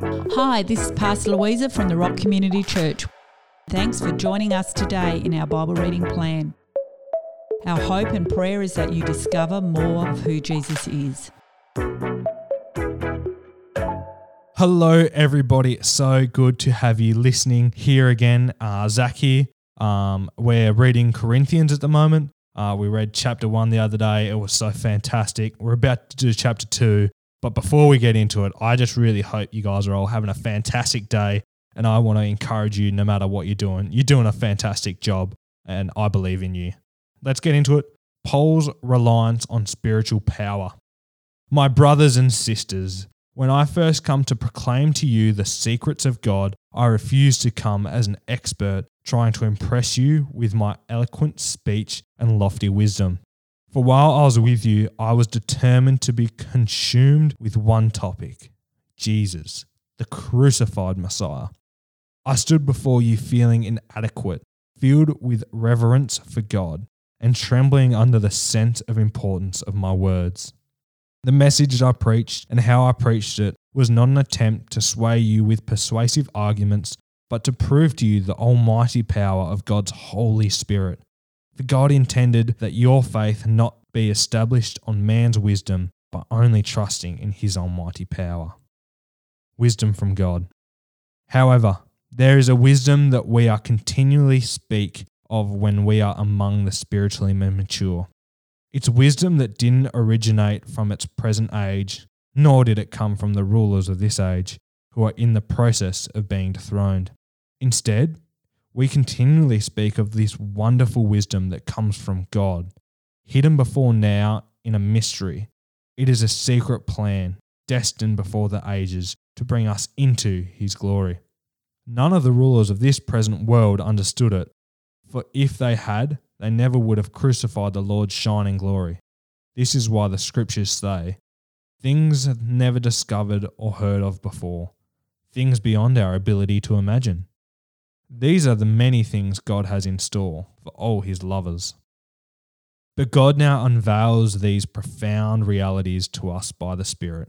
Hi, this is Pastor Louisa from the Rock Community Church. Thanks for joining us today in our Bible reading plan. Our hope and prayer is that you discover more of who Jesus is. Hello, everybody. So good to have you listening here again. Uh, Zach here. Um, we're reading Corinthians at the moment. Uh, we read chapter one the other day. It was so fantastic. We're about to do chapter two. But before we get into it, I just really hope you guys are all having a fantastic day. And I want to encourage you, no matter what you're doing, you're doing a fantastic job. And I believe in you. Let's get into it. Paul's reliance on spiritual power. My brothers and sisters, when I first come to proclaim to you the secrets of God, I refuse to come as an expert trying to impress you with my eloquent speech and lofty wisdom. For while I was with you, I was determined to be consumed with one topic Jesus, the crucified Messiah. I stood before you feeling inadequate, filled with reverence for God, and trembling under the sense of importance of my words. The message I preached and how I preached it was not an attempt to sway you with persuasive arguments, but to prove to you the almighty power of God's Holy Spirit God intended that your faith not be established on man's wisdom, but only trusting in his almighty power. Wisdom from God. However, there is a wisdom that we are continually speak of when we are among the spiritually mature. It's wisdom that didn't originate from its present age, nor did it come from the rulers of this age, who are in the process of being dethroned. Instead, we continually speak of this wonderful wisdom that comes from God, hidden before now in a mystery. It is a secret plan destined before the ages to bring us into his glory. None of the rulers of this present world understood it, for if they had, they never would have crucified the Lord's shining glory. This is why the scriptures say, things never discovered or heard of before, things beyond our ability to imagine. These are the many things God has in store for all his lovers. But God now unveils these profound realities to us by the Spirit.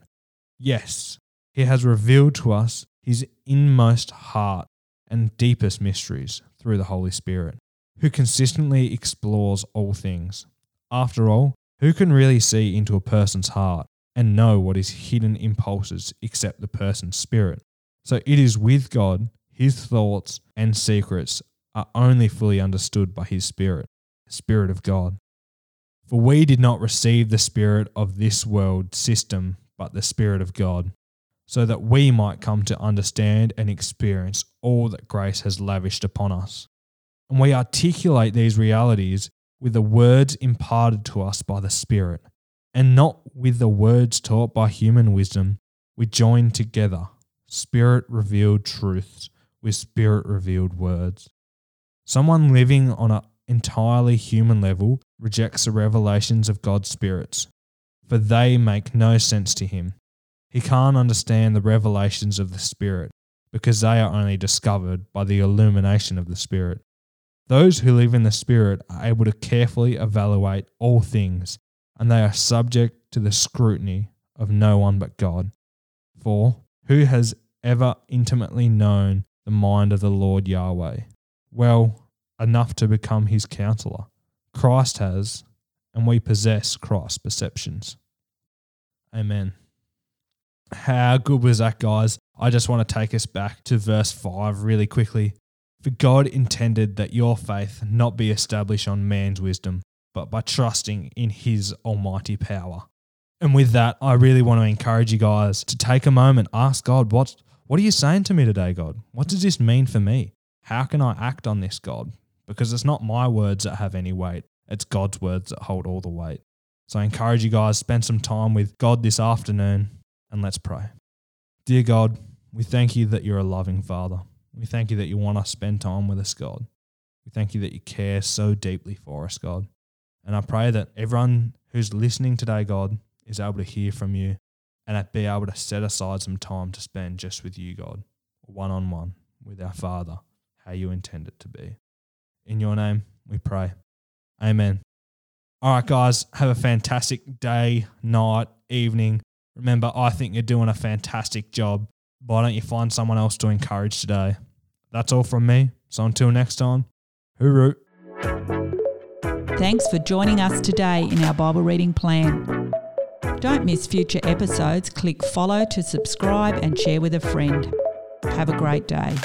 Yes, he has revealed to us his inmost heart and deepest mysteries through the Holy Spirit, who consistently explores all things. After all, who can really see into a person's heart and know what is hidden impulses except the person's spirit? So it is with God his thoughts and secrets are only fully understood by his Spirit, the Spirit of God. For we did not receive the Spirit of this world system, but the Spirit of God, so that we might come to understand and experience all that grace has lavished upon us. And we articulate these realities with the words imparted to us by the Spirit, and not with the words taught by human wisdom. We join together Spirit revealed truths with spirit revealed words. Someone living on an entirely human level rejects the revelations of God's spirits, for they make no sense to him. He can't understand the revelations of the Spirit because they are only discovered by the illumination of the Spirit. Those who live in the Spirit are able to carefully evaluate all things, and they are subject to the scrutiny of no one but God. For who has ever intimately known the mind of the Lord Yahweh. Well, enough to become his counselor. Christ has, and we possess Christ's perceptions. Amen. How good was that, guys? I just want to take us back to verse 5 really quickly. For God intended that your faith not be established on man's wisdom, but by trusting in his almighty power. And with that, I really want to encourage you guys to take a moment, ask God, what's what are you saying to me today, God? What does this mean for me? How can I act on this, God? Because it's not my words that have any weight, it's God's words that hold all the weight. So I encourage you guys, spend some time with God this afternoon and let's pray. Dear God, we thank you that you're a loving Father. We thank you that you want us to spend time with us, God. We thank you that you care so deeply for us, God. And I pray that everyone who's listening today, God, is able to hear from you and be able to set aside some time to spend just with you, God, one on one with our Father, how you intend it to be. In your name, we pray. Amen. All right, guys, have a fantastic day, night, evening. Remember, I think you're doing a fantastic job. why don't you find someone else to encourage today? That's all from me. So until next time, hooroo. Thanks for joining us today in our Bible reading plan. Don't miss future episodes. Click follow to subscribe and share with a friend. Have a great day.